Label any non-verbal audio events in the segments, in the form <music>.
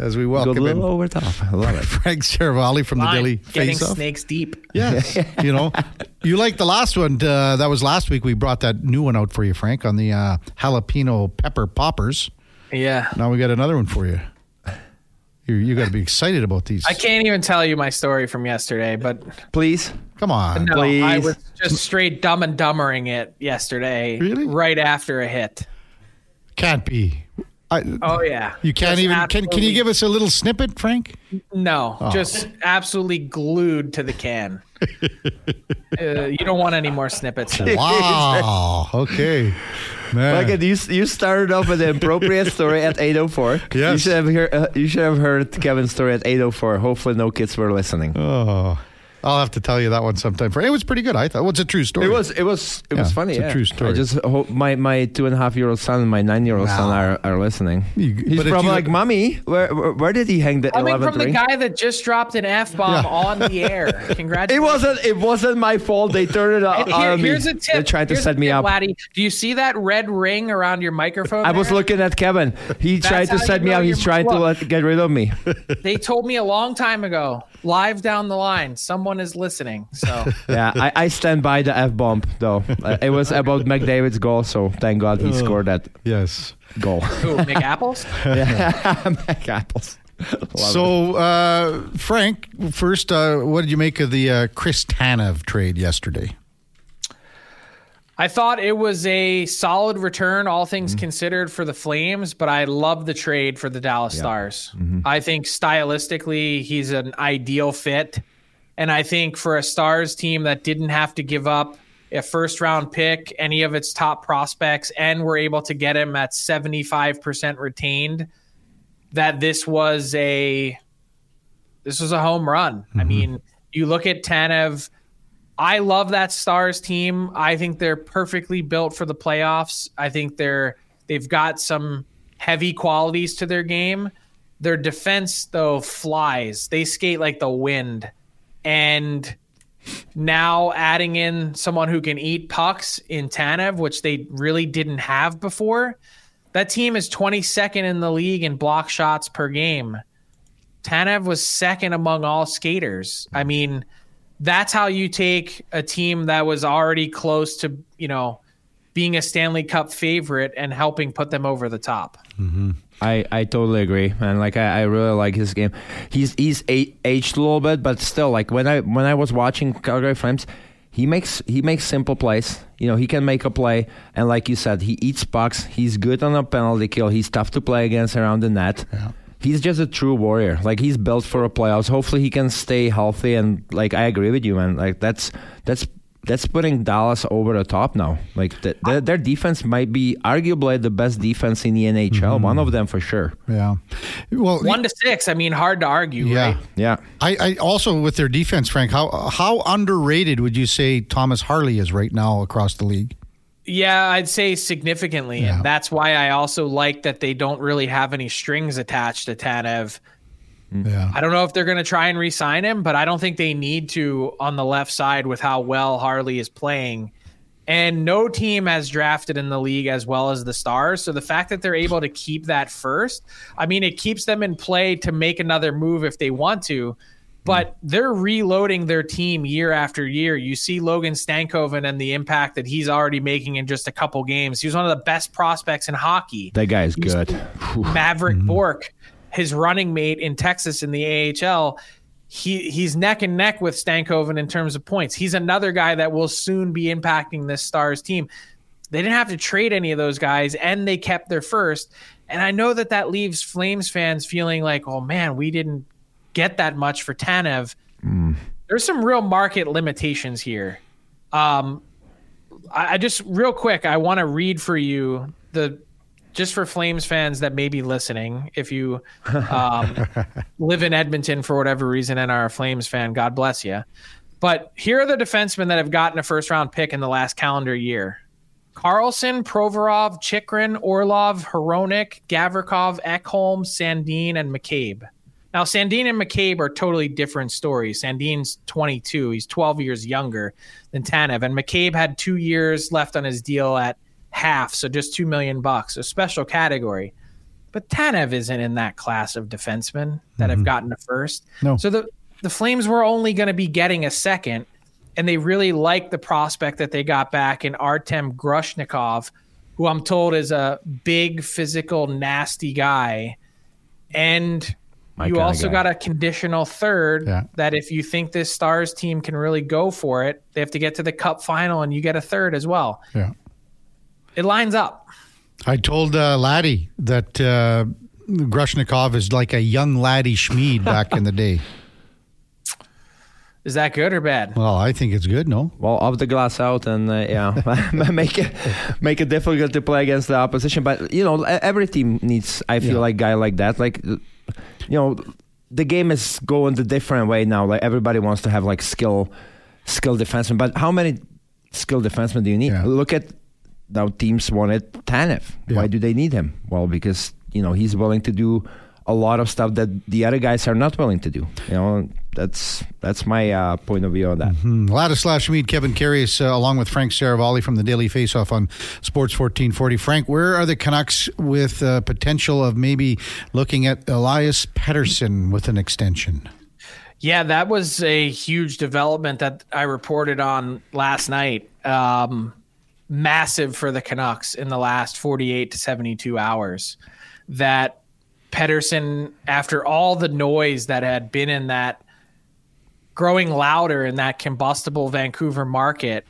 as we Go a welcome little in over top. I love it. <laughs> Frank Seravalli from the Fine. Daily Getting Face Off. snakes deep. Yes, <laughs> you know, you like the last one. Uh, that was last week. We brought that new one out for you, Frank, on the uh, jalapeno pepper poppers. Yeah. Now we got another one for you. You, you got to be excited about these. I can't even tell you my story from yesterday, but Please. Come on. no, Please. I was just straight dumb and dumbering it yesterday. Really? Right after a hit. Can't be. I, Oh yeah. you can't Just even. Can, can you give us a little snippet, Frank? No, Oh. just absolutely glued to the can. <laughs> uh, you don't want any more snippets. Wow. <laughs> okay. Man. Like you, you started off with an appropriate story at 8:04. <laughs> Yes. You should have hear, uh, you should have heard Kevin's story at 8:04. Hopefully, no kids were listening. oh, I'll have to tell you that one sometime. For It was pretty good. I thought. Well, it's a true story. It was it was it Yeah, was funny. it's a true story. I just hope my my two and a half year old son and my nine year old son are, are listening. You- He's but if probably you- like, "Mommy, where, where where did he hang the Coming 11 from the guy that just dropped an f bomb Yeah. on the air. <laughs> Congratulations. It wasn't it wasn't my fault. They turned it on, <laughs> And here- on me. here's a tip. They tried to Here's set me tip, up. Laddie. Do you see that red ring around your microphone? I was looking at Kevin. He tried to set me up. He's trying to get rid of me. They told me a long time ago, live down the line, someone is listening. So <laughs> yeah, I, I stand by the f bomb though. Uh, it was about McDavid's goal, so thank God he scored that yes. goal. who, McApples? <laughs> yeah, <laughs> McApples. Love. So, uh, Frank, first, uh, what did you make of the uh, Chris Tanev trade yesterday? I thought it was a solid return, all things Mm-hmm. considered, for the Flames, but I love the trade for the Dallas Stars. Mm-hmm. I think stylistically, he's an ideal fit. And I think for a Stars team that didn't have to give up a first round pick, any of its top prospects, and were able to get him at 75% retained, that this was a this was a home run. I mm-hmm. mean, you look at Tanev. I love that Stars team. I think they're perfectly built for the playoffs. I think they're they've got some heavy qualities to their game. Their defense though flies. They skate like the wind. And now adding in someone who can eat pucks in Tanev, which they really didn't have before. That team is 22nd in the league in block shots per game. Tanev was second among all skaters. I mean, that's how you take a team that was already close to, you know, being a Stanley Cup favorite and helping put them over the top. Mm-hmm. I, I totally agree, man. Like I, I really like his game. He's he's a- aged a little bit, but still, like when I when I was watching Calgary Flames, he makes he makes simple plays. You know, he can make a play, and like you said, he eats pucks. He's good on a penalty kill. He's tough to play against around the net. He's just a true warrior. Like he's built for a playoffs. Hopefully, he can stay healthy. And like I agree with you, man. Like that's that's that's putting Dallas over the top now. Like th- their, their defense might be arguably the best defense in the NHL. Mm-hmm. One of them for sure. Yeah. Well, One to six, I mean, hard to argue, yeah. right? Yeah. I, I also with their defense, Frank. How how underrated would you say Thomas Harley is right now across the league? Yeah, I'd say significantly. Yeah. And that's why I also like that they don't really have any strings attached to Tanev. Mm-hmm. Yeah. I don't know if they're going to try and re-sign him, but I don't think they need to on the left side with how well Harley is playing. And no team has drafted in the league as well as the Stars. So the fact that they're able to keep that first, I mean, it keeps them in play to make another move if they want to. But mm. they're reloading their team year after year. You see Logan Stankoven and the impact that he's already making in just a couple games. He was one of the best prospects in hockey. That guy is good. Maverick mm-hmm. Bork, his running mate in Texas in the AHL, he he's neck and neck with Stankoven in terms of points. He's another guy that will soon be impacting this Stars team. They didn't have to trade any of those guys, and they kept their first. And I know that that leaves Flames fans feeling like, oh man, we didn't get that much for Tanev. There's some real market limitations here. Um, I, I just real quick, I want to read for you the just for Flames fans that may be listening. If you <laughs> um, live in Edmonton for whatever reason and are a Flames fan, God bless you. But here are the defensemen that have gotten a first round pick in the last calendar year. Carlson, Provorov, Chychrun, Orlov, Hronek, Gavrikov, Ekholm, Sandin, and McCabe. Now, Sandin and McCabe are totally different stories. Sandin's 22. He's 12 years younger than Tanev. And McCabe had two years left on his deal at half, so just 2 million bucks, a special category. but Tanev isn't in that class of defensemen that have mm-hmm. gotten a first. No. So the the Flames were only going to be getting a second, and they really like the prospect that they got back in Artem Grushnikov, who I'm told is a big, physical, nasty guy. And My you also guy. got a conditional third Yeah. that if you think this Stars team can really go for it, they have to get to the Cup final, and you get a third as well. Yeah. It lines up. I told uh, Laddie that uh, Grushnikov is like a young Laddie Smid back in the day. <laughs> Is that good or bad? Well, I think it's good, no? Well, off the glass out and uh, yeah, <laughs> make it make it difficult to play against the opposition. But you know, every team needs. I feel Yeah. like guy like that. Like, you know, the game is going the different way now. Like everybody wants to have like skill, skill defensemen. But how many skill defensemen do you need? Yeah. Look at now teams wanted Tanev. Yeah. Why do they need him? Well, because you know he's willing to do a lot of stuff that the other guys are not willing to do. You know, that's that's my uh, point of view on that. Hmm. Ladislav Smid, Kevin Karius, uh, along with Frank Seravalli from the Daily Faceoff on Sports 1440. Frank, where are the Canucks with uh, potential of maybe looking at Elias Pettersson with an extension? Yeah, that was a huge development that I reported on last night. Um, massive for the Canucks in the last 48 to 72 hours. That Pettersson, after all the noise that had been in that growing louder in that combustible Vancouver market,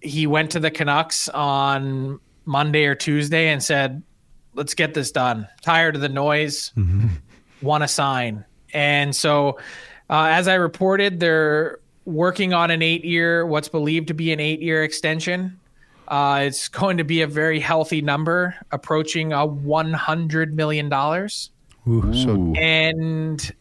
he went to the Canucks on Monday or Tuesday and said, let's get this done. Tired of the noise, want to sign. And so, uh, as I reported, they're working on an eight year, what's believed to be an eight year extension. Uh, it's going to be a very healthy number, approaching a $100 million. So And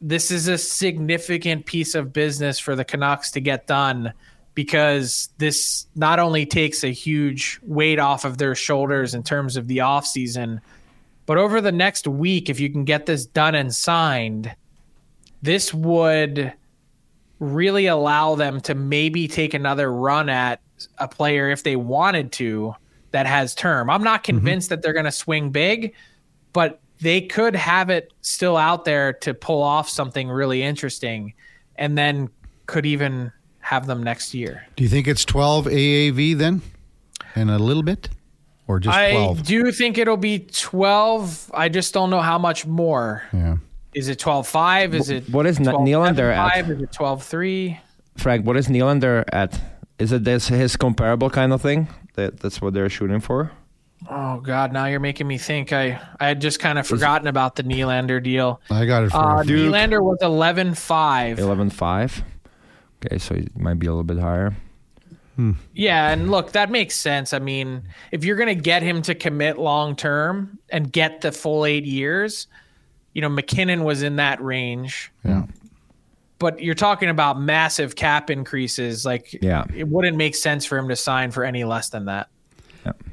this is a significant piece of business for the Canucks to get done because this not only takes a huge weight off of their shoulders in terms of the offseason, but over the next week, if you can get this done and signed, this would really allow them to maybe take another run at a player if they wanted to that has term. I'm not mhm. convinced that they're going to swing big, but they could have it still out there to pull off something really interesting and then could even have them next year. do you think it's 12 AAV then? And a little bit? Or just I 12? do think it'll be 12. I just don't know how much more. yeah. Is it 12.5? Is it what is N- Nylander at? 12.75? Is it 12.3? Frank, what is Nylander at? Is it this his comparable kind of thing? That that's what they're shooting for. Oh God! Now you're making me think. I I had just kind of forgotten about the Nylander deal. I got it for Uh. Nylander was 11.5. 11-5. Okay, so it might be a little bit higher. Yeah, and look, that makes sense. I mean, if you're going to get him to commit long term and get the full eight years, you know, MacKinnon was in that range. Yeah. But you're talking about massive cap increases. Like, Yeah. it wouldn't make sense for him to sign for any less than that.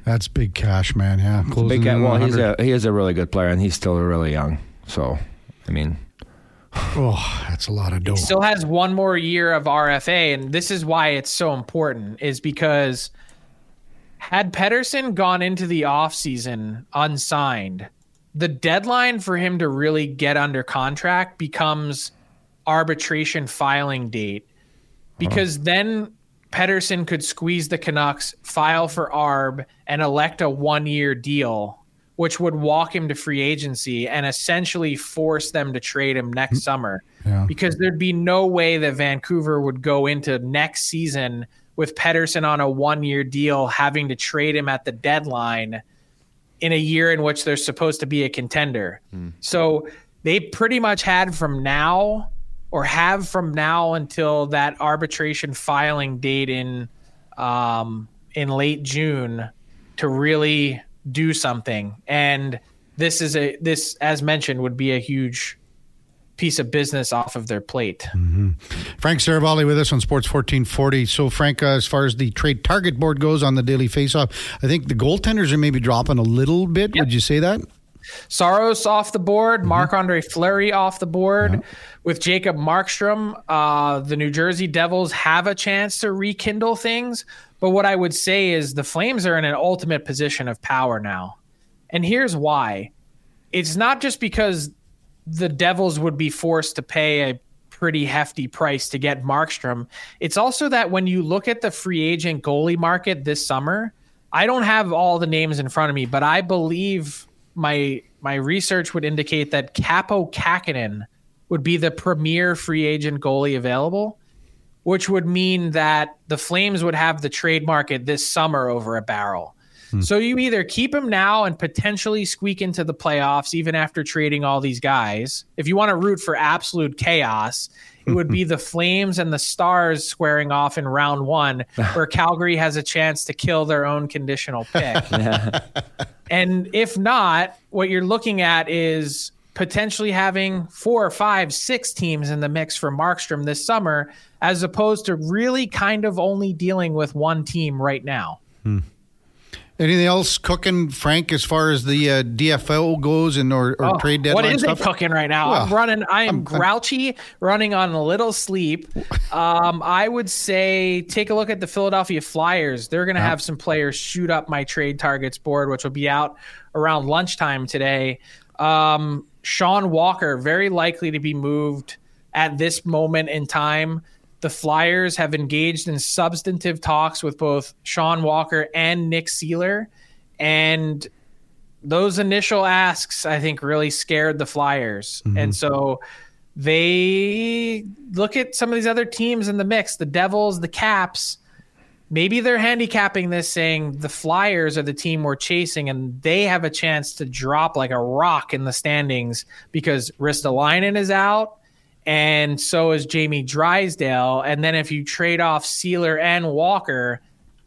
That's big cash, man. Yeah. Big guy. Well, on he's a he is a really good player, and he's still really young. So, I mean, <sighs> Oh, that's a lot of dough. still has one more year of RFA, and this is why it's so important, is because had Pettersson gone into the offseason unsigned, the deadline for him to really get under contract becomes arbitration filing date. Because uh-huh. then Pettersson could squeeze the Canucks, file for ARB, and elect a one year deal, which would walk him to free agency and essentially force them to trade him next mm-hmm. summer. Yeah. Because there'd be no way that Vancouver would go into next season with Pettersson on a one year deal, having to trade him at the deadline in a year in which they're supposed to be a contender. Hmm. So they pretty much had from now or have from now until that arbitration filing date in um, in late June to really do something. And this is a this as mentioned would be a huge piece of business off of their plate. Frank Seravalli with us on Sports 1440. So, Frank, uh, as far as the trade target board goes on the daily faceoff, I think the goaltenders are maybe dropping a little bit. Would you say that? Saros off the board, Marc Andre Fleury off the board. With Jacob Markstrom, uh, the New Jersey Devils have a chance to rekindle things. But what I would say is the Flames are in an ultimate position of power now. And here's why it's not just because the Devils would be forced to pay a pretty hefty price to get Markstrom. It's also that when you look at the free agent goalie market this summer, I don't have all the names in front of me, but I believe my my research would indicate that Kaapo Kähkönen would be the premier free agent goalie available, which would mean that the Flames would have the trade market this summer over a barrel. Hmm. So you either keep him now and potentially squeak into the playoffs even after trading all these guys. If you want to root for absolute chaos, it would be <laughs> the Flames and the Stars squaring off in round one, <laughs> where Calgary has a chance to kill their own conditional <laughs> pick. and if not, what you're looking at is potentially having four or five, six teams in the mix for Markstrom this summer, as opposed to really kind of only dealing with one team right now. Hmm. Anything else cooking, Frank, as far as the uh, DFL goes and or, or oh, trade deadline What is stuff? it cooking right now? Well, I'm running. I am I'm, grouchy, I'm, running on a little sleep. <laughs> Um, I would say take a look at the Philadelphia Flyers. They're going to have some players shoot up my trade targets board, which will be out around lunchtime today. Um, Sean Walker, very likely to be moved at this moment in time the Flyers have engaged in substantive talks with both Sean Walker and Nick Seeler. And those initial asks, I think, really scared the Flyers. Mm-hmm. And so they look at some of these other teams in the mix the Devils, the Caps. Maybe they're handicapping this, saying the Flyers are the team we're chasing, and they have a chance to drop like a rock in the standings because Ristolainen is out and so is Jamie Drysdale. And then if you trade off Seeler and Walker,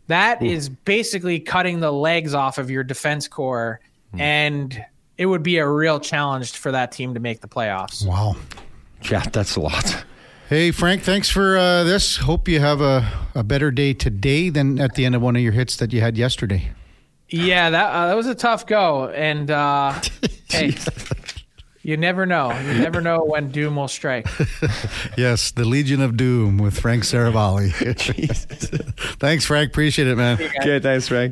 that Ooh. is basically cutting the legs off of your defense core. Mm. And it would be a real challenge for that team to make the playoffs. Wow. Yeah, that's a lot. Hey, Frank, thanks for uh, this. Hope you have a, a better day today than at the end of one of your hits that you had yesterday. Yeah, that, uh, that was a tough go. And uh, <laughs> hey, you never know. You never know when doom will strike. <laughs> yes, the Legion of Doom with Frank Seravalli. <laughs> Thanks, Frank. Appreciate it, man. Okay, thanks, Frank.